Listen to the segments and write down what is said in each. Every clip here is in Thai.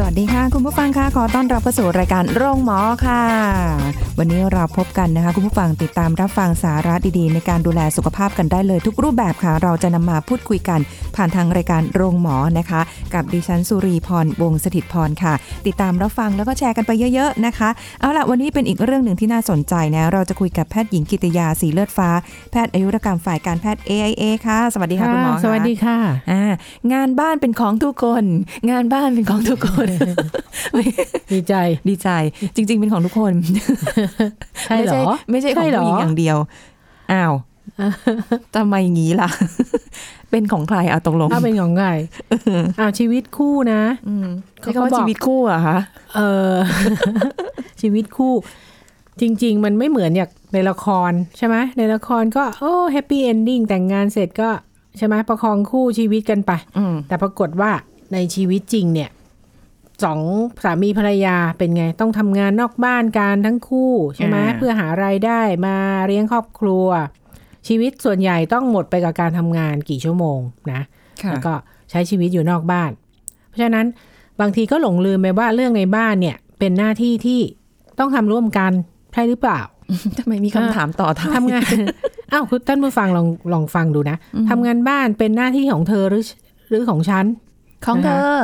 สวัสดีค่ะ คุณผู้ฟังค่ะขอต้อนรับเข้าสู่รายการโรงหมอค่ะ วันนี้เราพบกันนะคะ คุณผู้ฟังติดตามรับฟังสาระดีๆ ในการดูแลสุขภาพกันได้เลยทุกรูปแบบค่ะ เราจะนำมาพูดคุยกัน ผ่านทางรายการโรงหมอนะคะ กับดิฉันสุรีพรวงศสถิตพรค่ะ ติดตามรับฟังแล้วก็แชร์กันไปเยอะๆนะคะเอาละวันนี้เป็นอีกเรื่องหนึ่งที่น่าสนใจนะเราจะคุยกับแพทย์หญิงกิตยาสีเลือดฟ้าแพทย์อายุรกรรมฝ่ายการแพทย์ AIA ค่ะสวัสดีค่ะคุณหมอค่ะสวัสดีค่ะอ่างานบ้านเป็นของทุกคน งานบ้านเป็นของทุกคนดีใจดีใจ จริง ๆ เป็นของทุกคนใช่เหรอไม่ใช่ไม่ใช่ของใช่เหรอผู้หญิงอย่างเดียวอ้าวทำไมงี้ล่ะ เป็นของใครเอาตกลงถ้าเป็นของไงอ้าวชีวิตคู่นะอืมเขาใช้ก็คำว่าบอกชีวิตคู่เหรอะคะเออ ชีวิตคู่ จริง ๆ มันไม่เหมือนอย่างในละครใช่ไหมในละครก็โอ้ happy ending แต่งงานเสร็จก็ใช่ไหมประคองคู่ชีวิตกันไปอืมแต่ปรากฏว่าในชีวิตจริงเนี่ย สองสามีภรรยาเป็นไง ต้องทำงานนอกบ้านกันทั้งคู่ใช่ไหมเพื่อหารายได้มาเลี้ยงครอบครัว ชีวิตส่วนใหญ่ต้องหมดไปกับการทำงานกี่ชั่วโมงนะค่ะแล้วก็ใช้ชีวิตอยู่นอกบ้าน เพราะฉะนั้นบางทีก็หลงลืมไปว่าเรื่องในบ้านเนี่ย เป็นหน้าที่ที่ต้องทำร่วมกันใช่หรือเปล่าทำไมมีคำถามต่อท้ายทำงานอ้าวคุณท่านผู้ฟังลองลองฟังดูนะทำงานบ้านเป็นหน้าที่ของเธอหรือหรือของฉันของเธอ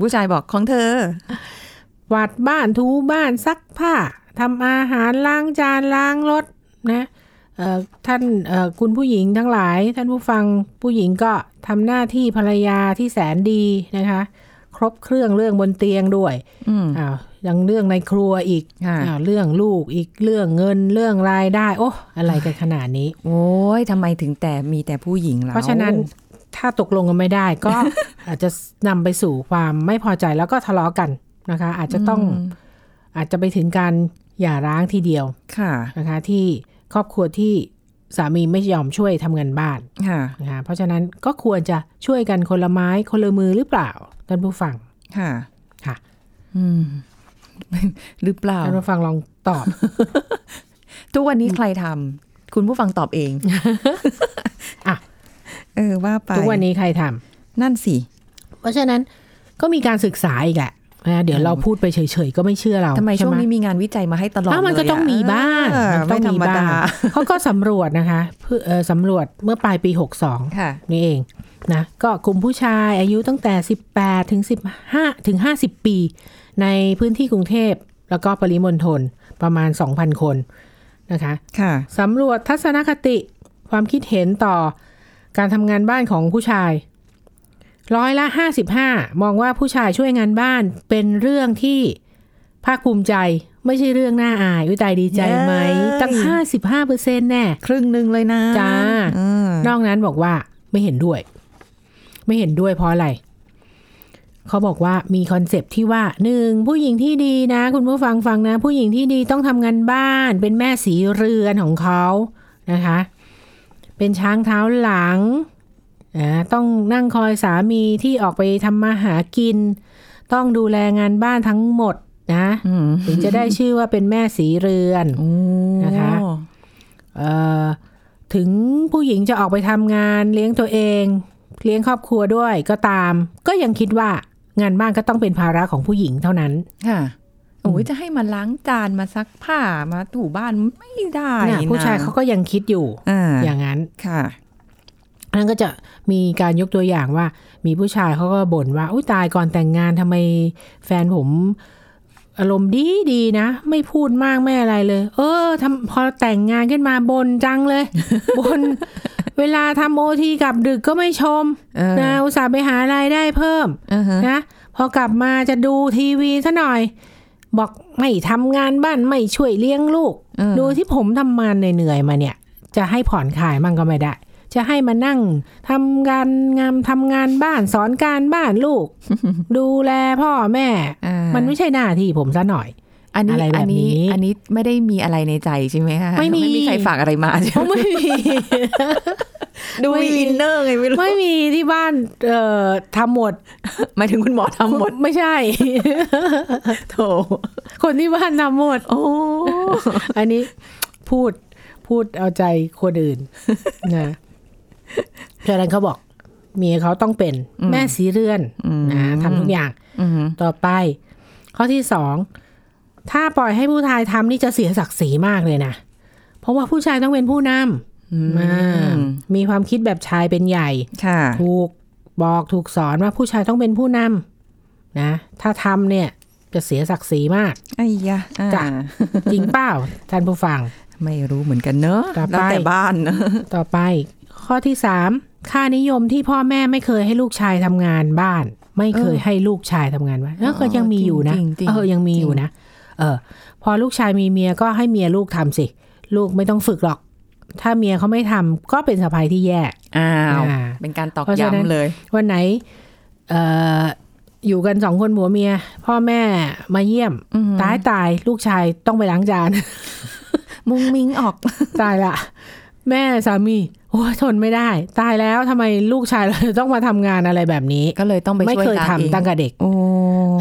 ผู้ชายบอกของเธอกวาดบ้านถูบ้านซักผ้าทำอาหารล้างจานล้างรถนะเอ่อท่านเอ่อคุณผู้หญิงทั้งหลาย ท่านผู้ฟังผู้หญิงก็ทำหน้าที่ภรรยาที่แสนดีนะคะ ครบเครื่องเรื่องบนเตียงด้วยอืมอ้าวยังเรื่องในครัวอีกค่ะอ้าวเรื่องลูกอีกเรื่องเงินเรื่องรายได้ โอ้อะไรกันขนาดนี้ โอ้ยทำไมถึงแต่มีแต่ผู้หญิงล่ะเพราะฉะนั้น ถ้าตกลงกันไม่ได้ ก็อาจจะนำไปสู่ความไม่พอใจแล้วก็ทะเลาะกันนะคะ อาจจะต้องอาจจะไปถึงการหย่าร้างทีเดียวค่ะนะคะ ที่ครอบครัวที่สามีไม่ยอมช่วยทำงานบ้านค่ะนะคะเพราะฉะนั้นก็ควรจะช่วยกันคนละไม้คนละมือหรือเปล่าท่านผู้ฟังค่ะค่ะ อืมหรือเปล่าท่านผู้ฟังลองตอบ ทุกวันนี้ใครทำคุณผู้ฟังตอบเองอะเออว่าไปทุกวันนี้ใครทำนั่นสิ เพราะฉะนั้นก็มีการศึกษาอีกแหละนะเดี๋ยวเราพูดไปเฉยๆ ก็ไม่เชื่อเราทำไมใช่ช่วงหนี้มีงานวิจัยมาให้ตลอดอ้าวมันก็เลยะต้องมีบ้างเออมันต้ไม่องธรมีรมบ้าดางเขาก็สำรวจนะคะเพื่อเอ่อสำรวจเมื่อปลายปี 62ค่ะนี่เองนะก็กลุ่มผู้ชายอายุตั้งแต่ 18 ถึง 15 ถึง 50 ปี ในพื้นที่กรุงเทพ แล้วก็ปริมณฑลประมาณ 2,000 คนนะคะค่ะสำรวจทัศนคติความคิดเห็นต่อ การทำงานบ้านของผู้ชาย ร้อยละ 55 มองว่าผู้ชายช่วยงานบ้านเป็นเรื่องที่ภาคภูมิใจไม่ใช่เรื่องน่าอายวิตายดีใจไหมเย้ตั้ง 55เปอร์เซ็นต์แน่ ครึ่งหนึ่งเลยนะ จ้าเออนอกนั้นบอกว่าไม่เห็นด้วย ไม่เห็นด้วยเพราะอะไร เขาบอกว่ามี concept ที่ว่าหนึ่งผู้หญิงที่ดีนะ คุณผู้ฟังฟังนะ ผู้หญิงที่ดีต้องทำงานบ้าน เป็นแม่ศรีเรือนของเขานะคะ เป็นช้างเท้าหลังนะต้องนั่งคอยสามีที่ออกไปทำมาหากิน ต้องดูแลงานบ้านทั้งหมดนะอืมถึงจะได้ชื่อว่าเป็นแม่สีเรือนโอ้นะคะเอ่อถึงผู้หญิงจะออกไปทำงานเลี้ยงตัวเอง เลี้ยงครอบครัวด้วยก็ตาม ก็ยังคิดว่างานบ้านก็ต้องเป็นภาระของผู้หญิงเท่านั้นค่ะ โอ้ยจะให้มาล้างจานมาซักผ้ามาถูบ้านไม่ได้เนี่ยนะผู้ชายเขาก็ยังคิดอยู่อ่าอย่างนั้นค่ะนั่นก็จะมีการยกตัวอย่างว่า มีผู้ชายเขาก็บ่นว่าอุ้ยตายก่อนแต่งงานทำไมแฟนผมอารมณ์ดีดีนะ ไม่พูดมากไม่อะไรเลย เออทำพอแต่งงานขึ้นมาบ่นจังเลยบ่นเวลาทำโอทีกลับดึกก็ไม่ชมเออนะอุตส่าห์ไปหารายได้เพิ่มอ่าฮะนะพอกลับมาจะดูทีวีซะหน่อย บอกไม่ทำงานบ้านไม่ช่วยเลี้ยงลูกเออดูที่ผมทำงานเหนื่อยๆมาเนี่ย จะให้ผ่อนคลายมั่งก็ไม่ได้ จะให้มานั่งทำงานงานทำงานบ้านสอนการบ้านลูก ดูแลพ่อแม่อ่ามันไม่ใช่หน้าที่ผมซะหน่อยอันนี้อะไรแบบอันนี้นี้อันนี้ไม่ได้มีอะไรในใจใช่ไหมคะไม่มีไม่มีใครฝากอะไรมาใช่ไหมไม่มี ดูไม่มีมีอินเนอร์ไงไม่รู้ไม่มีที่บ้านเอ่อทำหมดหมายถึงคุณหมอทำหมดไม่ใช่โถคนที่บ้านทำหมด โอ้อันนี้พูดพูดเอาใจคนอื่นนะฉะนั้นเขาบอกเมียเขาต้องเป็นแม่สีเรือนนะทำทุกอย่างอืมต่อไป ข้อที่สองถ้าปล่อยให้ผู้ชายทำนี่จะเสียศักดิ์ศรีมากเลยนะ เพราะว่าผู้ชายต้องเป็นผู้นำอ่า มีความคิดแบบชายเป็นใหญ่ค่ะถูกบอกถูกสอนว่าผู้ชายต้องเป็นผู้นำนะ ถ้าทำเนี่ยจะเสียศักดิ์ศรีมากไอ้ยะอ่าจ้ะจริงเปล่าท่านผู้ฟัง ไม่รู้เหมือนกันเนอะต่อไปแล้วแต่บ้านนะต่อไป ข้อที่สามค่านิยมที่พ่อแม่ไม่เคยให้ลูกชายทำงานบ้าน ไม่เคยให้ลูกชายทำงานบ้านแล้วก็ยังมีอยู่นะจริงๆจริงๆเออยังมีอยู่นะเออ พอลูกชายมีเมียก็ให้เมียลูกทำสิ ลูกไม่ต้องฝึกหรอก ถ้าเมียเขาไม่ทำก็เป็นสะพายที่แย่อ้าวอ่าเป็นการตอกเพราะฉะนั้นย้ำเลย วันไหนเอ่ออยู่กันสองคนผัวเมีย พ่อแม่มาเยี่ยม ตายตายลูกชายต้องไปล้างจาน มุงมิงออกตายละแม่สามีโอ้ยทนไม่ได้ ตายแล้วทำไมลูกชายเราต้องมาทำงานอะไรแบบนี้ ก็เลยต้องไปไม่ช่วยเคยล้างทำเองตั้งแต่เด็กโอ้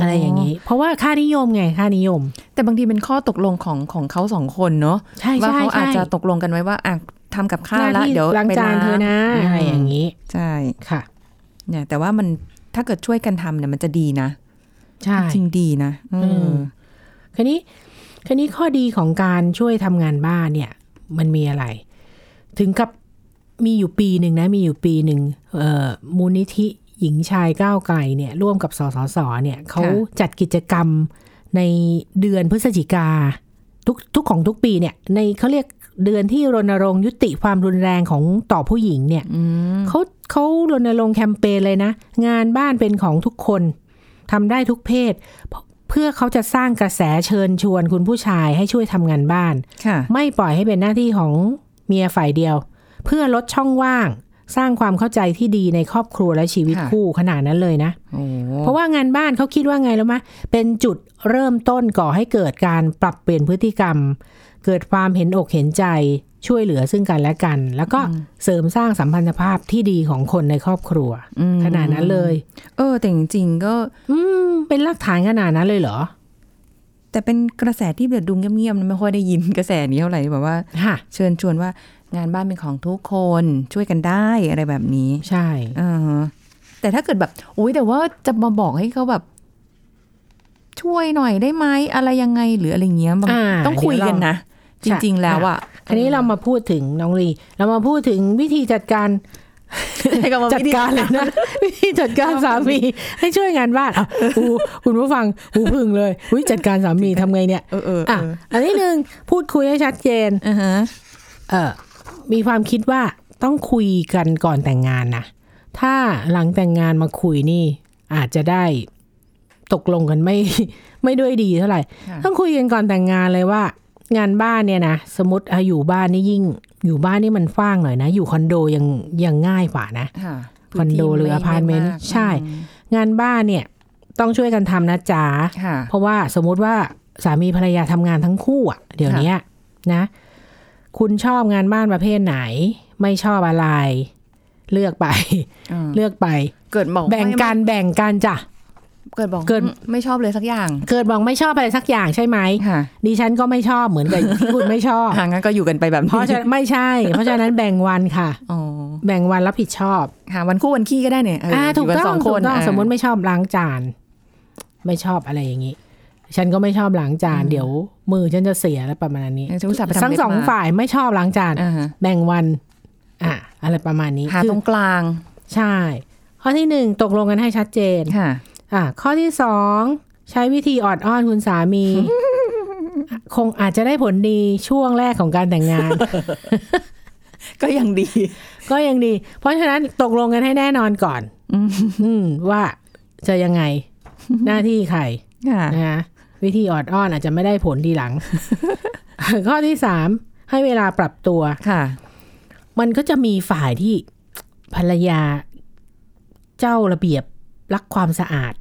อะไรอย่างนี้ เพราะว่าค่านิยมไงค่านิยม แต่บางทีเป็นข้อตกลงของของเขาสองคนเนอะใช่ว่าใช่เขาอาจใช่จะตกลงกันไว้ว่าอะทำกับข้าวหน้าแล้วที่เดี๋ยวล้างไปจานเธอนะมอะไรอย่างนี้ ใช่ค่ะ เนี่ย แต่ว่ามันถ้าเกิดช่วยกันทำเนี่ยมันจะดีนะใช่จริงดีนะเอออมคันนี้คันนี้ข้อดีของการช่วยทำงานบ้านเนี่ย มันมีอะไร ถึงกับมีอยู่ปีหนึ่งนะ มีอยู่ปีหนึ่งเอ่อมูลนิธิ หญิงชายก้าวไกลเนี่ยร่วมกับสสสเนี่ยเขาจัดกิจกรรมในเดือนพฤศจิกาทุกทุกของทุกปีเนี่ย ในเขาเรียกเดือนที่รณรงค์ยุติความรุนแรงของต่อผู้หญิงเนี่ยอืมเขาเขารณรงค์แคมเปญเลยนะ งานบ้านเป็นของทุกคนทำได้ทุกเพศ เพเพื่อเขาจะสร้างกระแสเชิญชวนคุณผู้ชายให้ช่วยทำงานบ้านค่ะไม่ปล่อยให้เป็นหน้าที่ของเมียฝ่ายเดียว เพื่อลดช่องว่าง สร้างความเข้าใจที่ดีในครอบครัวและชีวิตค่ะคู่ขนาดนั้นเลยนะโอ้เพราะว่างานบ้านเขาคิดว่าไงแล้วมะเป็นจุดเริ่มต้นก่อให้เกิดการปรับเปลี่ยนพฤติกรรม เกิดความเห็นอกเห็นใจช่วยเหลือซึ่งกันและกัน แล้วก็เสริมสร้างสัมพันธภาพที่ดีของคนในครอบครัวอืมขนาดนั้นเลย เออ แต่จริงๆก็ อืมเป็นหลักฐานขนาดนั้นเลยเหรอ แต่เป็นกระแสที่แบบดูเงียบๆนะไม่ค่อยได้ยินกระแสนี้เท่าไหร่แบบว่าค่ะเชิญชวนว่า งานบ้านเป็นของทุกคนช่วยกันได้อะไรแบบนี้ใช่อ่าฮะแต่ถ้าเกิดแบบโอ้ยแต่ว่าจะมาบอกให้เขาแบบ ช่วยหน่อยได้ไหมอะไรยังไงหรืออะไรเงี้ยบางอ่าต้องคุยกันนะจเดี๋ยวเราริง ๆ แล้วอะอันนี้เรามาพูดถึงน้องลี เรามาพูดถึงวิธีจัดการใช้คำว่าจัดการเลยนะวิธีจัดการสามีให้ช่วยงานบ้านอะหูคุณผู้ฟังหูพึ่งเลยวิจัดการสามีทำไงเนี่ยเออเออเออะออันนี้หนึ่งพูดคุยให้ชัดเจนอ่าฮะเออ มีความคิดว่าต้องคุยกันก่อนแต่งงานนะ ถ้าหลังแต่งงานมาคุยนี่ อาจจะได้ตกลงกันไม่ไม่ด้วยดีเท่าไหร่ค่ะต้องคุยกันก่อนแต่งงานเลยว่า งานบ้านเนี่ยนะสมมติอะอยู่บ้านนี่ยิ่ง อยู่บ้านนี่มันกว้างหน่อยนะ อยู่คอนโดยังยังง่ายกว่านะค่ะคอนโดหรืออพาร์ตเมนต์พื้ที่ใช่อืมงานบ้านเนี่ย ต้องช่วยกันทำนะจ๊ะค่ะเพราะว่าสมมุติว่าสามีภรรยาทำงานทั้งคู่อะ เดี๋ยวเนี้ยนะ คุณชอบงานบ้านประเภทไหน ไม่ชอบอะไร เลือกไปอืมเลือกไป เกิดบอกแบ่งกันแบ่งกันจ้ะเกิดบอกเกิดไม่ชอบเลยสักอย่าง เกิดบอกไม่ชอบอะไรสักอย่างใช่ไหมค่ะดิฉันก็ไม่ชอบเหมือนกับที่คุณไม่ชอบห่างกันก็อยู่กันไปแบบเพนี้ราะฉะนั้นไม่ใช่ เพราะฉะนั้นแบ่งวันค่ะอ๋อแบ่งวันรับผิดชอบค่ะวันคู่วันขี้ก็ได้เนี่ยเอ่าถูกยู่นต้อสงองคถูกนต้องอ่าสมมติไม่ชอบล้างจาน ไม่ชอบอะไรอย่างนี้ ฉันก็ไม่ชอบล้างจาน เดี๋ยวมือฉันจะเสียแล้วประมาณนี้เออฉันอุตส่าห์ไปทำทั้งเล็บสองมาฝ่ายไม่ชอบล้างจานอ่าฮะแบ่งวัน อะอะไรประมาณนี้หาคือตรงกลาง ใช่ ข้อที่หนึ่งตกลงกันให้ชัดเจนค่ะอะข้อที่สองใช้วิธีออดอ้อนคุณสามี คงอาจจะได้ผลดีช่วงแรกของการแต่งงาน ก็ยังดี ก็ยังดี เพราะฉะนั้นตกลงกันให้แน่นอนก่อน อืมอืมว่าจะยังไงหน้าที่ใครค่ะนะ วิธีออดอ้อนอาจจะไม่ได้ผลทีหลัง ข้อที่สามให้เวลาปรับตัวค่ะ มันก็จะมีฝ่ายที่ภรรยาเจ้าระเบียบรักความสะอาด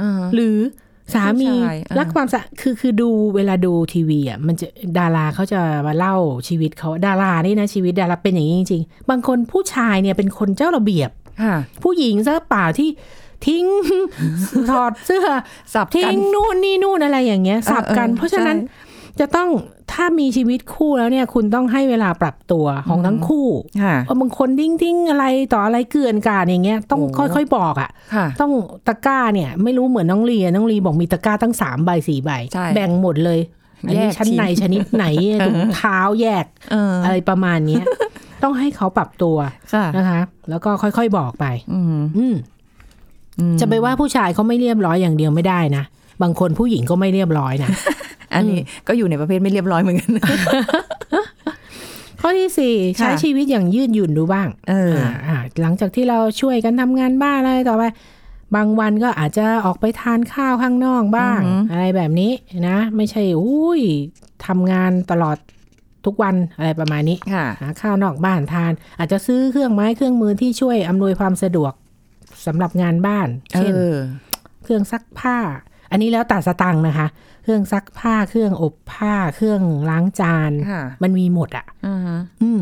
อ่าหรือสามีผู้ชายอ่ารัรักความสะคือคือดูเวลาดูทีวีอะมันจะดาราเขาจะมาเล่าชีวิตเขาดารานี่นะชีวิตดาราเป็นอย่างนี้จริงๆ บางคนผู้ชายเนี่ยเป็นคนเจ้าระเบียบค่ะผู้หญิงซะเปล่าที่ ทิ้งถอดเสื้อสับทิ้กังนนู่นนี่นู่นอะไรอย่างเงี้ยสับกันเออเออเพราะฉะนั้นใช่จะต้องถ้ามีชีวิตคู่แล้วเนี่ย คุณต้องให้เวลาปรับตัวของทั้งคู่ค่ะเพราะบางคนทิ้งทิ้งอะไรต่ออะไรเกลื่อนกลาดอย่างเงี้ยต้องโอ้ค่อยๆบอกอะค่ะต้องตะกร้าเนี่ย ไม่รู้เหมือนน้องลีอะน้องลีบอกมีตะกร้าตั้งสามใบสี่ใบใช่แบ่งหมดเลยอันนี้แยกชั้นในชิ้นชนิดไหนถุงเท้าแยกเอออะไรประมาณเนี้ยต้องให้เขาปรับตัวค่ะนะคะ แล้วก็ค่อยๆบอกไป อืมอืมอืม จะไปว่าผู้ชายเขาไม่เรียบร้อยอย่างเดียวไม่ได้นะ บางคนผู้หญิงก็ไม่เรียบร้อยนะ อันนี้ก็อยู่ในประเภทไม่เรียบร้อยเหมือนกัน ข้อที่สี่ค่ะใช้ชีวิตอย่างยืดหยุ่นดูบ้าง เออาอ่าหลังจากที่เราช่วยกันทำงานบ้านอะไรต่อไป บางวันก็อาจจะออกไปทานข้าวข้างนอกบ้างอือหือออะไรแบบนี้นะ ไม่ใช่อุ้ยทำงานตลอดทุกวันอะไรประมาณนี้ค่ะหาข้าวนอกบ้านทาน อาจจะซื้อเครื่องไม้เครื่องมือที่ช่วยอำนวยความสะดวก สำหรับงานบ้านเอเช่นอเครื่องซักผ้า อันนี้แล้วแต่สตังค์นะคะ เครื่องซักผ้า เครื่องอบผ้า เครื่องล้างจานค่ะมันมีหมดอะอือฮะอืม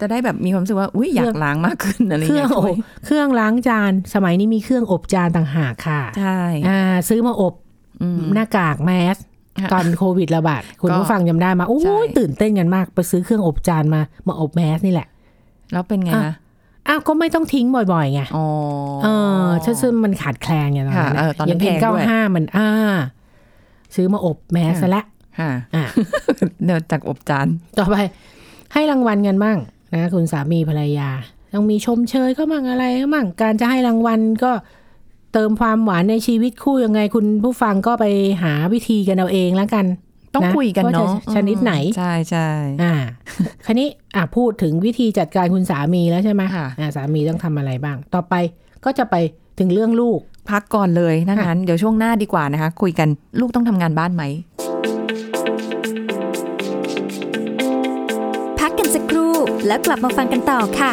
จะได้แบบมีความรู้สึกว่าอุ้ยอยากล้างมากขึ้นอะไรเครื่องเงี้ยอบเครื่องล้างจาน สมัยนี้มีเครื่องอบจานต่างหากค่ะ ใช่อ่าซื้อมาอบอืมหน้ากากแมสค่ะตอนโควิดระบาดคุณก็ผู้ฟังจำได้มาโอ้ใช่ยตื่นเต้นกันมาก ไปซื้อเครื่องอบจานมา มาอบแมสนี่แหละ แล้วเป็นไงอะนะ อ้าวก็ไม่ต้องทิ้งบ่อยๆไงอ๋อเออถ้าซื้อมันขาดแคลนไงตอนนั้นค่ะเออตอนนั้นยังเอ็นแพงด้วยเก้าห้ามันอ่า ซื้อมาอบแมสซะและค่ะอ่าเดี๋ยวจากอบจานต่อไป ให้รางวัลกันบ้างนะคุณสามีภรรยา ต้องมีชมเชยก็มั่งอะไรก็มั่งการจะให้รางวัลก็เติมความหวานในชีวิตคู่ยังไงคุณผู้ฟังก็ไปหาวิธีกันเอาเองแล้วกัน ต้องนะคุยกันว่าจะเนาะชนิดไหน ใช่ใช่อ่าคราวนี้อะพูดถึงวิธีจัดการคุณสามีแล้วใช่ไหมค่ะอ่าสามีต้องทำอะไรบ้าง ต่อไปก็จะไปถึงเรื่องลูก พักก่อนเลยถ้างั้น เดี๋ยวช่วงหน้าดีกว่านะคะ คุยกันลูกต้องทำงานบ้านไหม พักกันสักครู่แล้วกลับมาฟังกันต่อค่ะ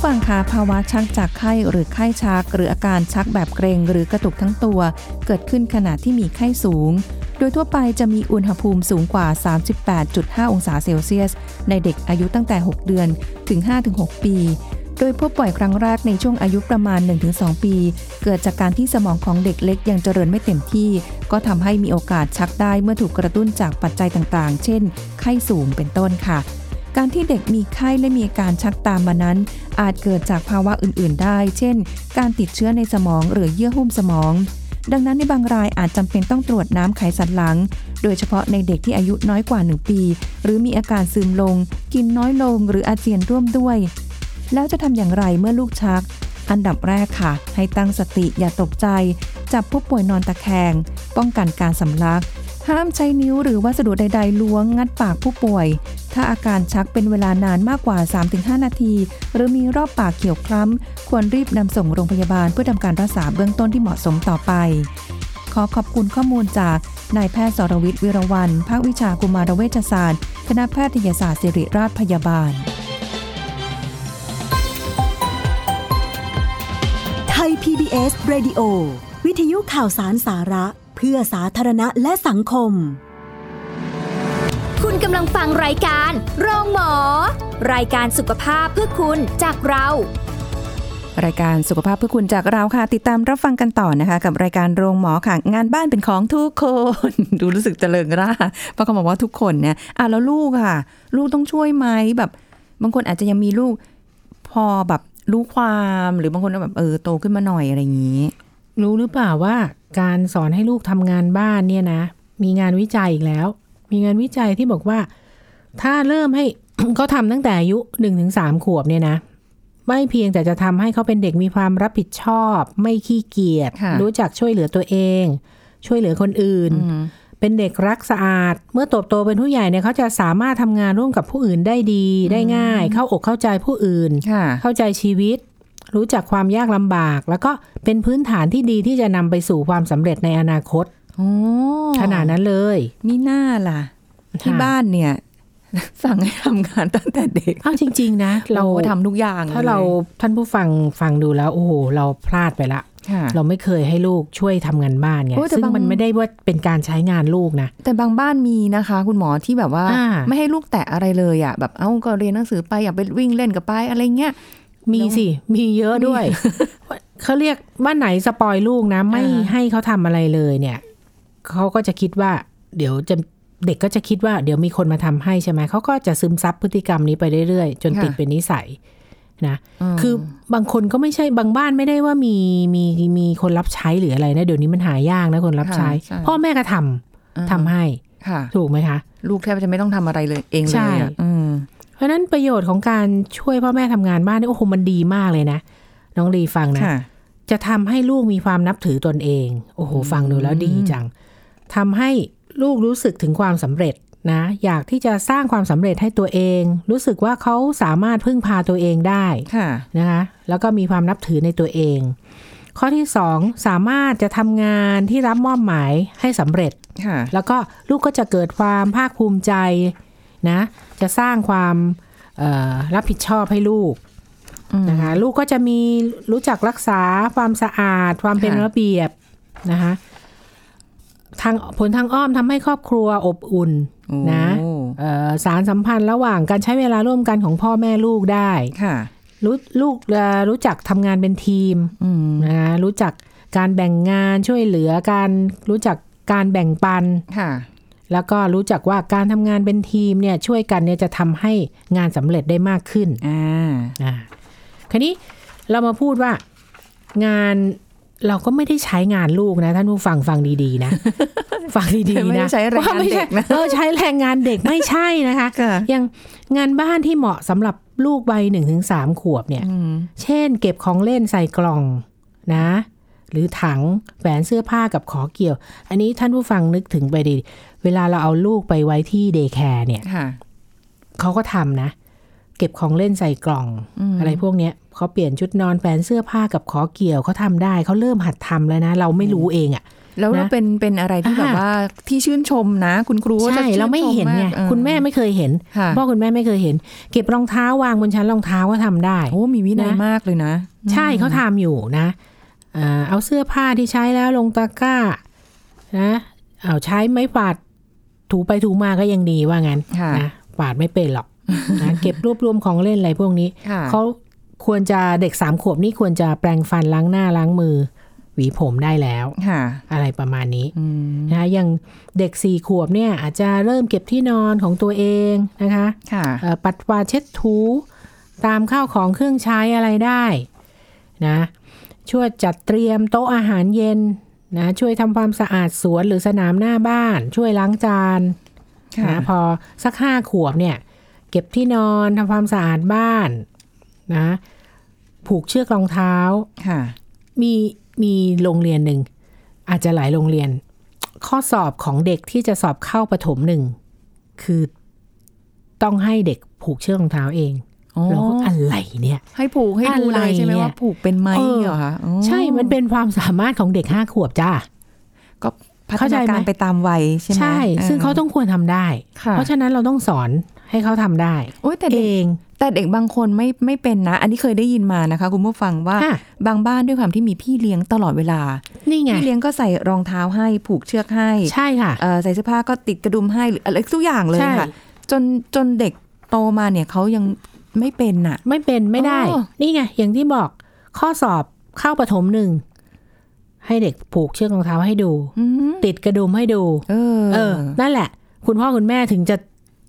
ผู้ฟังคะภาวะชักจากไข้หรือไข้ชัก หรืออาการชักแบบเกรงหรือกระตุกทั้งตัว เกิดขึ้นขณะที่มีไข้สูง โดยทั่วไปจะมีอุณหภูมิสูงกว่า 38.5 องศาเซลเซียส ในเด็กอายุตั้งแต่ 6 เดือนถึง 5-6 ปี โดยพบบ่อยครั้งแรกในช่วงอายุประมาณ 1-2 ปี เกิดจากการที่สมองของเด็กเล็กยังเจริญไม่เต็มที่ ก็ทำให้มีโอกาสชักได้เมื่อถูกกระตุ้นจากปัจจัยต่างๆ เช่น ไข้สูงเป็นต้นค่ะ การที่เด็กมีไข้และมีอาการชักตามมานั้น อาจเกิดจากภาวะอื่นๆ ได้ เช่น การติดเชื้อในสมองหรือเยื่อหุ้มสมอง ดังนั้นในบางรายอาจจำเป็นต้องตรวจน้ำไขสันหลัง โดยเฉพาะในเด็กที่อายุน้อยกว่า 1 ปี หรือมีอาการซึมลง กินน้อยลงหรืออาเจียนร่วมด้วย แล้วจะทำอย่างไรเมื่อลูกชัก อันดับแรกค่ะ ให้ตั้งสติอย่าตกใจ จับผู้ป่วยนอนตะแคง ป้องกันการสำลัก ห้ามใช้นิ้วหรือวัสดุใด ๆ ล้วงงัดปากผู้ป่วย ถ้าอาการชักเป็นเวลานานมากกว่า 3-5 นาที หรือมีรอบปากเขียวคล้ำ ควรรีบนำส่งโรงพยาบาลเพื่อทำการรักษาเบื้องต้นที่เหมาะสมต่อไป ขอขอบคุณข้อมูลจากนายแพทย์สรวิทย์วิรวัน ภาควิชากุมารเวชศาสตร์ คณะแพทยศาสตร์ศิริราชพยาบาล ไทย PBS Radio วิทยุข่าวสารสาระ เพื่อสาธารณะและสังคม คุณกำลังฟังรายการโรงหมอ รายการสุขภาพเพื่อคุณจากเรา รายการสุขภาพเพื่อคุณจากเราค่ะ ติดตามรับฟังกันต่อนะคะ กับรายการโรงหมอค่ะ งานบ้านเป็นของทุกคน ดูรู้สึกเจริญร่าเพราะเขาบอกว่าทุกคนเนี่ยอะแล้วลูกค่ะ ลูกต้องช่วยไหมแบบ บางคนอาจจะยังมีลูกพอแบบรู้ความหรือบางคนก็แบบเออโตขึ้นมาหน่อยอะไรอย่างนี้ รู้หรือเปล่าว่าการสอนให้ลูกทำงานบ้านเนี่ยนะ มีงานวิจัยอีกแล้ว มีงานวิจัยที่บอกว่า ถ้าเริ่มให้เขาทำตั้งแต่อายุหนึ่งถึงสามขวบเนี่ยนะ ไม่เพียงแต่จะทำให้เขาเป็นเด็กมีความรับผิดชอบ ไม่ขี้เกียจค่ะรู้จักช่วยเหลือตัวเอง ช่วยเหลือคนอื่นอืมเป็นเด็กรักสะอาด เมื่อโตโตเป็นผู้ใหญ่เนี่ยเขาจะสามารถทำงานร่วมกับผู้อื่นได้ดีได้ง่าย เข้าอกเข้าใจผู้อื่นค่ะเข้าใจชีวิต รู้จักความยากลำบาก แล้วก็เป็นพื้นฐานที่ดีที่จะนำไปสู่ความสำเร็จในอนาคตโอ้ขนาดนั้นเลยมีหน้าล่ะ ที่ค่ะบ้านเนี่ย สั่งให้ทำงานตั้งแต่เด็กเอาจริง ๆ นะ เราโอ้ทำทุกอย่าง ถ้าเราลยท่านผู้ฟังฟังดูแล้ว โอ้โห เราพลาดไปละค่ะเราไม่เคยให้ลูกช่วยทำงานบ้านไงโอ้แต่ซึ่งบางมันไม่ได้ว่าเป็นการใช้งานลูกนะ แต่บางบ้านมีนะคะ คุณหมอที่แบบว่าอ่า ไม่ให้ลูกแตะอะไรเลยอะแบบเอ้าก็เรียนหนังสือไปอยากไปวิ่งเล่นกับไปอะไรเงี้ย มีสิ มีเยอะด้วย เขาเรียกว่าไหนสปอยลูกนะ ไม่อ่าให้เขาทำอะไรเลยเนี่ยเขาก็จะคิดว่า เดี๋ยวจะเด็กก็จะคิดว่าเดี๋ยวมีคนมาทำให้ใช่ไหมเขาก็จะซึมซับพฤติกรรมนี้ไปเรื่อยๆ จนติดเป็นนิสัยนะ คือบางคนก็ไม่ใช่บางบ้านไม่ได้ว่ามีมีมีคนรับใช้หรืออะไรนะ เดี๋ยวนี้มันหายากนะคนรับใช้ค่ะใช่พ่อแม่ก็ทำทำให้ค่ะถูกไหมคะ ลูกแทบจะไม่ต้องทำอะไรเลยเองเลยใช่อะอืม เพราะฉะนั้นประโยชน์ของการช่วยพ่อแม่ทำงานบ้านนี่โอ้โหมันดีมากเลยนะ น้องลีฟังนะค่ะจะทำให้ลูกมีความนับถือตนเอง โอ้โห ฟังดูแล้วดีจังทำให้ลูกรู้สึกถึงความสำเร็จนะ อยากที่จะสร้างความสำเร็จให้ตัวเอง รู้สึกว่าเขาสามารถพึ่งพาตัวเองได้ค่ะนะคะ แล้วก็มีความนับถือในตัวเอง ข้อที่สองสามารถจะทำงานที่รับมอบหมายให้สำเร็จค่ะแล้วก็ลูกก็จะเกิดความภาคภูมิใจ นะ จะสร้างความเอ่อรับผิดชอบให้ลูกอืมนะคะลูกก็จะมีรู้จักรักษาความสะอาด ความเป็นค่ะระเบียบนะคะทางผลทางอ้อมทำให้ครอบครัวอบอุ่นโอ้นะเอ่อสารสัมพันธ์ระหว่างการใช้เวลาร่วมกันของพ่อแม่ลูกได้ค่ะรู้ลูกเอ่อรู้จักทำงานเป็นทีมอืมนะคะรู้จักการแบ่งงานช่วยเหลือการรู้จักการแบ่งปันค่ะ แล้วก็รู้จักว่าการทำงานเป็นทีมเนี่ยช่วยกันเนี่ยจะทำให้งานสำเร็จได้มากขึ้นอ่าอ่าคราวนี้เรามาพูดว่างานเราก็ไม่ได้ใช้งานลูกนะ ท่านผู้ฟังฟังดีๆนะ ฟังดีๆนะไม่ได้ใช้แรงงานว่าไม่ใช่เด็กนะเออใช้แรงงานเด็กไม่ใช่นะคะค่ะอย่างงานบ้านที่เหมาะสำหรับลูกวัยหนึ่งถึงสามขวบเนี่ยอืมเช่น เก็บของเล่นใส่กล่องนะ หรือถังแหวนเสื้อผ้ากับขอเกี่ยว อันนี้ท่านผู้ฟังนึกถึงไปดี เวลาเราเอาลูกไปไว้ที่เดย์แคร์เนี่ยค่ะเขาก็ทำนะ เก็บของเล่นใส่กล่องอืมอะไรพวกเนี้ยเขาเปลี่ยนชุดนอนแฝนเสื้อผ้ากับขอเกี่ยวเขาทำได้เขาเริ่มหัดทำแล้วนะ เราไม่รู้เองอะ่ะแล้วนะเป็นเป็นอะไรที่แบบอ่าว่าที่ชื่นชมนะ คุณครูก็จะใช่ชื่นชเราไม่เห็นไงากออคุณแม่ไม่เคยเห็นค่ะพ่อคุณแม่ไม่เคยเห็น เก็บรองเท้าวางบนชั้นรองเท้าก็ทำได้โอ้มีวินัยนะมากเลยนะ ใช่เขาทำอยู่นะเอ่อเอาเสื้อผ้าที่ใช้แล้วลงตะกร้านะเอาใช้ไม้ฝาด ถูไปถูมาก็ยังดีว่างั้นค่ะนะฝาดไม่เป็นหรอกนะเก็บรวบรวมของเล่นอะไรพวกนี้ค่ะเขาควรจะเด็กสามขวบนี่ควรจะแปรงฟันล้างหน้าล้างมือ หวีผมได้แล้วค่ะอะไรประมาณนี้อืมนะคะอย่างเด็กสี่ขวบเนี่ยอาจจะเริ่มเก็บที่นอนของตัวเองนะคะค่ะเอ่อปัดกวาดเช็ดถูตามข้าวของเครื่องใช้อะไรได้นะช่วยจัดเตรียมโต๊ะอาหารเย็น นะช่วยทำความสะอาดสวนหรือสนามหน้าบ้าน ช่วยล้างจานค่ะนะพอสักห้าขวบเนี่ย เก็บที่นอนทำความสะอาดบ้านนะผูกเชือกรองเท้าค่ะมีมีโรงเรียนหนึ่ง อาจจะหลายโรงเรียน ข้อสอบของเด็กที่จะสอบเข้าประถมหนึ่ง คือต้องให้เด็กผูกเชือกรองเท้าเองอ๋อ เราก็อะไรเนี่ย ให้ผูกให้ดูเลยใช่ไหมอะไรเนี่ยว่าผูกเป็นไหมเออเหรอคะอ๋อใช่มันเป็นความสามารถของเด็กห้าขวบจ้าก็พัฒเข้าใจนาไหมการไปตามวัยใช่ไหมใช่ ซึ่งเขาต้องควรทำได้ค่ะเพราะฉะนั้นเราต้องสอนให้เขาทำได้โอ้ยแต่เอเด็กงแต่เด็กบางคนไม่ไม่เป็นนะ อันนี้เคยได้ยินมานะคะ คุณผู้ฟังว่าค่ะบางบ้านด้วยความที่มีพี่เลี้ยงตลอดเวลา นี่ไง พี่เลี้ยงก็ใส่รองเท้าให้ผูกเชือกให้ ใช่ค่ะเอ่อใส่เสื้อผ้าก็ติดกระดุมให้หรืออะไรทุกอย่างเลยใช่ค่ะ จนจนเด็กโตมาเนี่ยเขายัง ไม่เป็นน่ะ ไม่เป็นไม่ได้อ๋อนี่ไงอย่างที่บอกข้อสอบเข้าประถมหนึ่งให้เด็กผูกเชือกรองเท้าให้ดูอืมติดกระดุมให้ดูเออเออ นั่นแหละ คุณพ่อคุณแม่ถึงจะ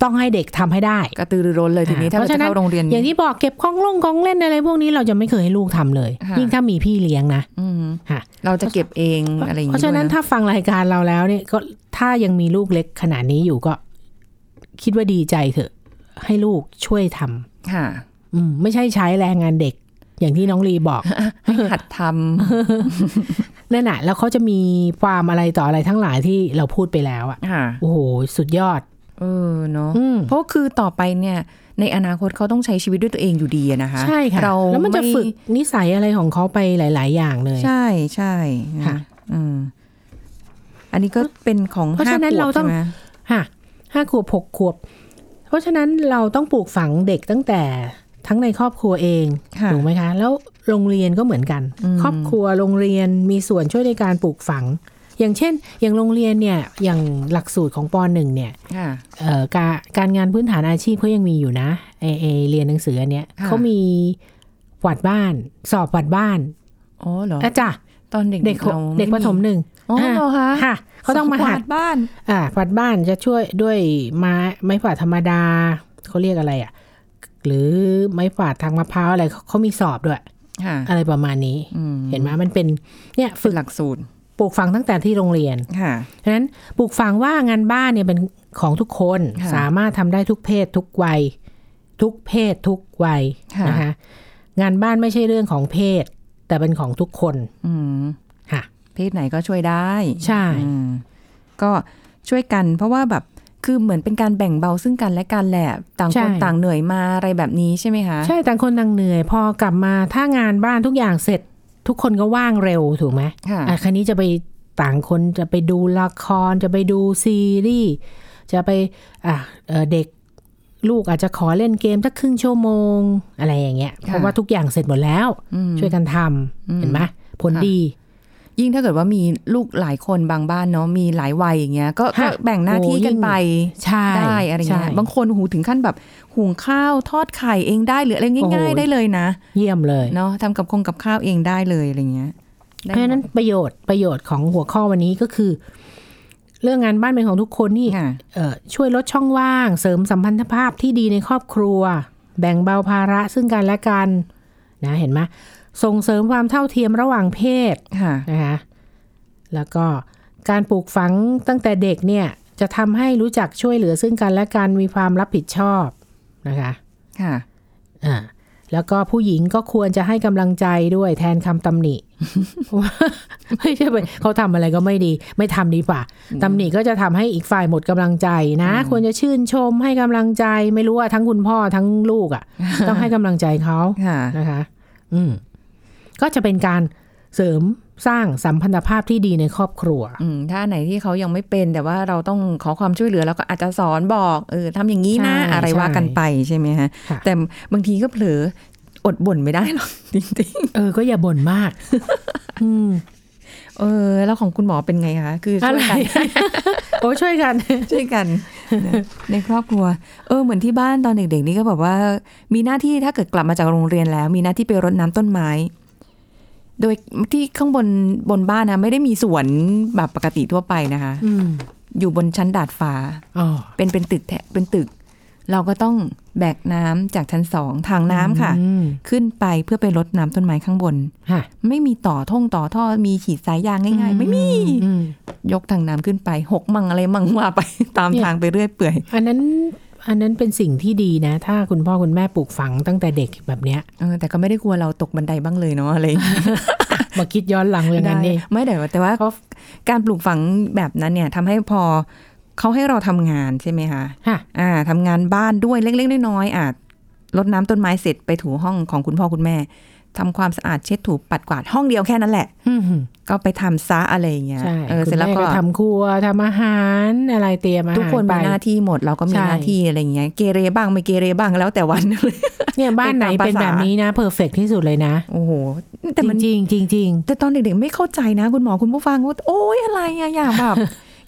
ต้องให้เด็กทำให้ได้กระตือรือร้นเลยทีนี้อ่าถ้าเพราะเราฉะจะนั้นเข้าโรงเรียน อย่างที่บอกเก็บของลงของเล่นอะไรพวกนี้เราจะไม่เคยให้ลูกทำเลยค่ะยิ่งถ้ามีพี่เลี้ยงนะอืมค่ะเราจะเก็บเองอะไรอย่างเพงี้ราะฉะนั้นด้วยถ้าฟังรายการเราแล้วเนี่ยก็ถ้ายังมีลูกเล็กขนาดนี้อยู่ก็ คิดว่าดีใจเถอะ ให้ลูกช่วยทำ ค่ะ อืมไม่ใช่ใช้แรงงานเด็ก อย่างที่น้องลีบอกให้หัดทนั่นน่ะแล้วเขาจะมีความอะไรต่ออะไรทั้งหลายที่เราพูดไปแล้วอะค่ะโอ้โหสุดยอด เออเนาะอืมเพราะคือต่อไปเนี่ย ในอนาคตเขาต้องใช้ชีวิตด้วยตัวเองอยู่ดีอะนะคะใช่ค่ะเราแล้วมันจะไฝึกนิสัยอะไรของเขาไปหลาย ๆ อย่างเลย ใช่ใช่ค่ะ อืมอันนี้ก็เป็นของเพราะห้าฉะนั้นขวบเราต้องใช่ไหมค่ะห้าขวบหกขวบ เพราะฉะนั้นเราต้องปลูกฝังเด็กตั้งแต่ทั้งในครอบครัวเองค่ะถูกไหมคะ แล้วโรงเรียนก็เหมือนกันอืมครอบครัวโรงเรียนมีส่วนช่วยในการปลูกฝัง อย่างเช่น อย่างโรงเรียนเนี่ยอย่างหลักสูตรของปหนึ่งเนี่ยค่ะเอ่อการการงานพื้นฐานอาชีพเขายังมีอยู่นะเอเอเรียนหนังสืออันเนี้ยค่ะเขามีกวาดบ้าน สอบกวาดบ้านอ๋อเหรออะจ้ะตอนเด็กเด็กเราเด็กประถมหนึ่ง อ๋อเหรอคะค่ะเขาต้องมาสกวหัดดบ้าน อ่ากวาดบ้านจะช่วยด้วยไม้ไม้ฝาดธรรมดาเขาเรียกอะไรอะ หรือไม้ฝาดทางมะพร้าวอะไรเขาเขามีสอบด้วยค่ะอะไรประมาณนี้อืมเห็นไหมมันเป็นเนี่ยฝึกหลักสูตรปลูกฝังตั้งแต่ที่โรงเรียนค่ะฉะนั้นปลูกฝังว่างานบ้านเนี่ยเป็นของทุกคนค่ะสามารถทำได้ทุกเพศทุกวัย ทุกเพศทุกวัยค่ะนะคะงานบ้านไม่ใช่เรื่องของเพศ แต่เป็นของทุกคนอืมค่ะ เพศไหนก็ช่วยได้ ใช่อืมก็ช่วยกัน เพราะว่าแบบคือเหมือนเป็นการแบ่งเบาซึ่งกันและกันแหละ ต่างคนต่างเหนื่อยมาอะไรแบบนี้ใช่ไหมคะใช่ต่างคนต่างเหนื่อย พอกลับมาถ้างานบ้านทุกอย่างเสร็จ ทุกคนก็ว่างเร็วถูกไหมค่ะอะคันนี้จะไปต่างคนจะไปดูละครจะไปดูซีรีส์จะไปอะเอ่อเด็กลูกอาจจะขอเล่นเกมสักครึ่งชั่วโมง อะไรอย่างเงี้ยเพราะว่าทุกอย่างเสร็จหมดแล้วอืมช่วยกันทำเห็นไหมผลค่ะดี ยิ่งถ้าเกิดว่ามีลูกหลายคนบางบ้านเนาะมีหลายวัยอย่างเงี้ยก็ก็ค่ะแบ่งหน้าที่กันไปใช่ได้อะไรเงี้ยใช่บางคนหูถึงขั้นแบบหุงข้าวทอดไข่เองได้หรืออะไรโอ้ง่ายโหๆได้เลยนะ เยี่ยมเลยเนาะทำกับคงกับข้าวเองได้เลยอะไรเงี้ยเพราะฉะนั้นประโยชน์ประโยชน์ของหัวข้อวันนี้ก็คือ เรื่องงานบ้านเป็นของทุกคนนี่ค่ะเอ่อช่วยลดช่องว่าง เสริมสัมพันธภาพที่ดีในครอบครัว แบ่งเบาภาระซึ่งกันและกันนะเห็นไหม ส่งเสริมความเท่าเทียมระหว่างเพศค่ะนะคะแล้วก็การปลูกฝังตั้งแต่เด็กเนี่ยจะทำให้รู้จักช่วยเหลือซึ่งกันและกันมีความรับผิดชอบนะคะค่ะอ่าแล้วก็ผู้หญิงก็ควรจะให้กำลังใจด้วยแทนคำตำหนิเพราะว่าไม่ใช่ไปเขาทำอะไรก็ไม่ดี ไม่ทำดีกว่าตำหนิก็จะทำให้อีกฝ่ายหมดกำลังใจนะ ควรจะชื่นชมให้กำลังใจ ไม่รู้ว่าทั้งคุณพ่อทั้งลูกอะ่ะ ต้องให้กำลังใจเขาค่ะนะคะ อืม ก็จะเป็นการเสริมสร้างสัมพันธภาพที่ดีในครอบครัว อืมถ้าไหนที่เขายังไม่เป็น แต่ว่าเราต้องขอความช่วยเหลือแล้วก็อาจจะสอนบอกเออทำอย่างนี้นะใช่อะไรว่ากันไปใช่ไหมฮะค่ะแต่บางทีก็เผลออดบ่นไม่ได้หรอกจริงเออก็อย่าบ่นมากอืมๆเออ แล้วของคุณหมอเป็นไงคะคือช่วยกันโอ้ช่วยกัน ช่วยกันนะในครอบครัว เออเหมือนที่บ้านตอนเด็กๆนี่ก็แบบว่า มีหน้าที่ถ้าเกิดกลับมาจากโรงเรียนแล้ว มีหน้าที่ไปรดน้ำต้นไม้ โดยที่ข้างบนบนบ้านนะไม่ได้มีสวนแบบปกติทั่วไปนะคะอืมอยู่บนชั้นดาดฟ้าอ๋อเป็นเป็นตึกแถเป็นตึก เราก็ต้องแบกน้ำจากชั้นสองทางน้ำค่ะอืมขึ้นไปเพื่อไปรดน้ำต้นไม้ข้างบนค่ะไม่มีต่อท่งต่อท่อมีฉีดสายยางง่าย ๆ ไม่มีอืมยกทางน้ำขึ้นไป หกมังอะไรมังว่าไปตามเนี่ยทางไปเรื่อยเปื่อยอันนั้น อันนั้นเป็นสิ่งที่ดีนะ ถ้าคุณพ่อคุณแม่ปลูกฝังตั้งแต่เด็กแบบเนี้ยเออแต่ก็ไม่ได้กลัวเราตกบันไดบ้างเลยเนาะอะไรอย่างเงี้ยมาคิดย้อนหลังเรื่องนั้นนี่ไม่แต่ว่าแต่ว่าการปลูกฝังแบบนั้นเนี่ยทำให้พอเขาให้เราทำงานใช่ไหมคะค่ะอ่าทำงานบ้านด้วยเล็กๆน้อยๆอาจรดน้ำต้นไม้เสร็จไปถูห้องของคุณพ่อคุณแม่ ทำความสะอาดเช็ดถูปัดกวาดห้องเดียวแค่นั้นแหละอืมก็ไปทำซะอะไรอย่างเงี้ยใช่เออคุณเสร็จแล้วแม่ก็ก็ทำครัวทำอาหารอะไรเตรียมอาหารทุกคนไปมีหน้าที่หมดเราก็มีใช่หน้าที่อะไรอย่างเงี้ยเกเรบ้างไม่เกเรบ้างแล้วแต่วันเนี่ยบ้านไหนเป็นตามเป็นภาษาแบบนี้นะเพอร์เฟกที่สุดเลยนะโอ้โหแต่มันจริงๆจริงแต่ตอนเด็กๆไม่เข้าใจนะ คุณหมอคุณผู้ฟังว่าโอ๊ยอะไรอะอยากแบบ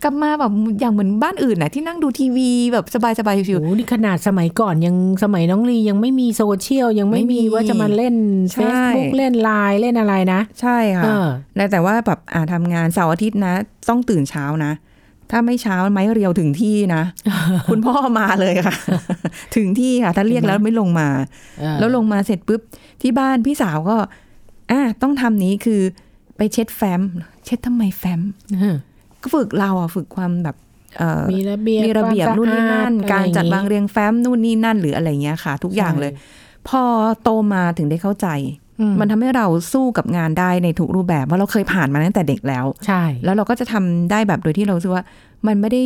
กลับมาแบบอย่างเหมือนบ้านอื่นน่ะที่นั่งดูทีวีแบบสบายๆๆชิวโอ้นี่ขนาดสมัยก่อนยังสมัยน้องลียังไม่มีโซเชียลยังไม่ไม่มีมีว่าจะมาเล่นใช่ Facebook เล่นไลน์เล่นอะไรนะๆใช่ค่ะเออแล้วแต่ว่าแบบอ่าทำงานเสาร์อาทิตย์นะ ต้องตื่นเช้านะถ้าไม่เช้าไม้เรียวถึงที่นะ คุณพ่อมาเลยค่ะ ถึงที่ค่ะ ถ้าเรียกแล้วไม่ลงมาเออแล้วลงมาเสร็จปุ๊บ ที่บ้านพี่สาวก็อ่าต้องทำนี้คือไปเช็ดแฟ้ม เช็ดทำไมแฟ้มเออ ก็ฝึกเราอะฝึกความแบบเอ่อมีระเบียบมีระเบียบความนู่นนี่นั่นสะอการจัดวางอะไรอย่เรียงแฟ้มนู่นนี่นั่นหรืออะไรเงี้ยค่ะ ทุกอย่างเลย พอโตมาถึงได้เข้าใจงอืมมันทำให้เราสู้กับงานได้ในทุกรูปแบบว่าเราเคยผ่านมาตั้งแต่เด็กแล้ว ใช่ แล้วเราก็จะทำได้แบบโดยที่เรารู้สึกว่า มันไม่ได้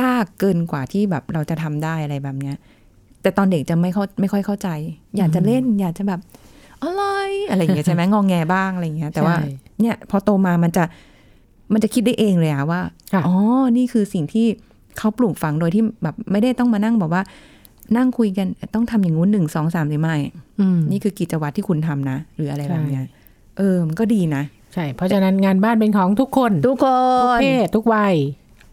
ยากเกินกว่าที่แบบเราจะทำได้อะไรแบบเนี้ย แต่ตอนเด็กจะไม่เข้าไม่ค่อยเข้าใจ อยากจะเล่น อยากจะแบบอะไรอะไรอย่างเงี้ยใช่ไหมงองแงบ้างอะไรอย่างเงี้ย แต่ว่าใช่เนี่ยพอโตมามันจะ มันจะคิดได้เองเลยอะว่าค่ะอ๋อนี่คือสิ่งที่เขาปลูกฝังโดยที่แบบไม่ได้ต้องมานั่งบอกว่า นั่งคุยกันต้องทำอย่างงู้นหนึ่งสองสามหรือไม่อืมนี่คือกิจวัตรที่คุณทำนะ หรืออะไรแบบเนี้ยใช่เออมันก็ดีนะ ใช่ เพราะฉะนั้นงานบ้านเป็นของทุกคน ทุกคทุกนเพศทุกวัย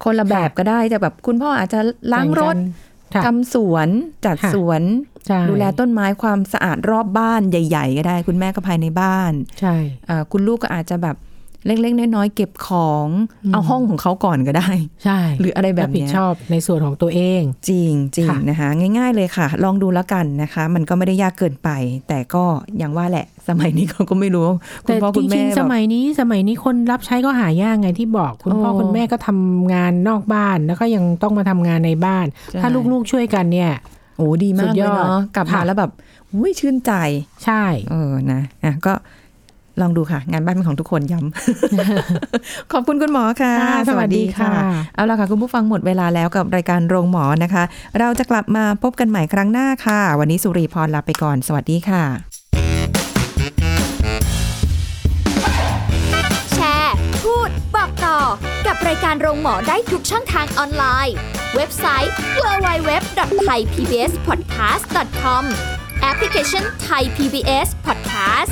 คนละแบบก็ได้แต่แบบคุณพ่ออาจจะล้างรถแบ่งกันทำสวนจัดค่ะสวนใช่ดูแลต้นไม้ความสะอาดรอบบ้านใหญ่ ๆ ก็ได้ คุณแม่ก็ภายในบ้าน ใช่เอ่อคุณลูกก็อาจจะแบบ เล็ก ๆ น้อยๆเก็บของอืมเอาห้องของเขาก่อนก็ได้ ใช่ หรืออะไรแบบรับผิดเนี้ยชอบในส่วนของตัวเอง จริงจริงค่ะนะคะ ง่ายๆเลยค่ะ ลองดูแล้วกันนะคะ มันก็ไม่ได้ยากเกินไป แต่ก็อย่างว่าแหละ สมัยนี้เขาก็ไม่รู้คุแต่ณพ่อจคุณริแม่งๆแบสบมัยนี้สมัยนี้คนรับใช้ก็หายากไงที่บอกคุณพ่อโอ้คุณแม่ก็ทำงานนอกบ้านแล้วก็ยังต้องมาทำงานในบ้านใช่ถ้าลูกๆช่วยกันเนี่ยโอ้ดีมากสุดเลยยอดเนาะกลับมาค่ะแล้วแบบอุ้ยชื่นใจ ใช่ เออนะอะก็ ลองดูค่ะ งานบ้านเป็นของทุกคนย้ำ ขอบคุณคุณหมอค่ะค่ะ สวัสดีค่ะ เอาละค่ะ คุณผู้ฟังหมดเวลาแล้วกับรายการโรงหมอนะคะ เราจะกลับมาพบกันใหม่ครั้งหน้าค่ะ วันนี้สุรีพรลาไปก่อน สวัสดีค่ะ แชร์ พูด บอกต่อ กับรายการโรงหมอได้ทุกช่องทางออนไลน์ เว็บไซต์ www.thaipbspodcast.com แอปพลิเคชัน Thai PBS Podcast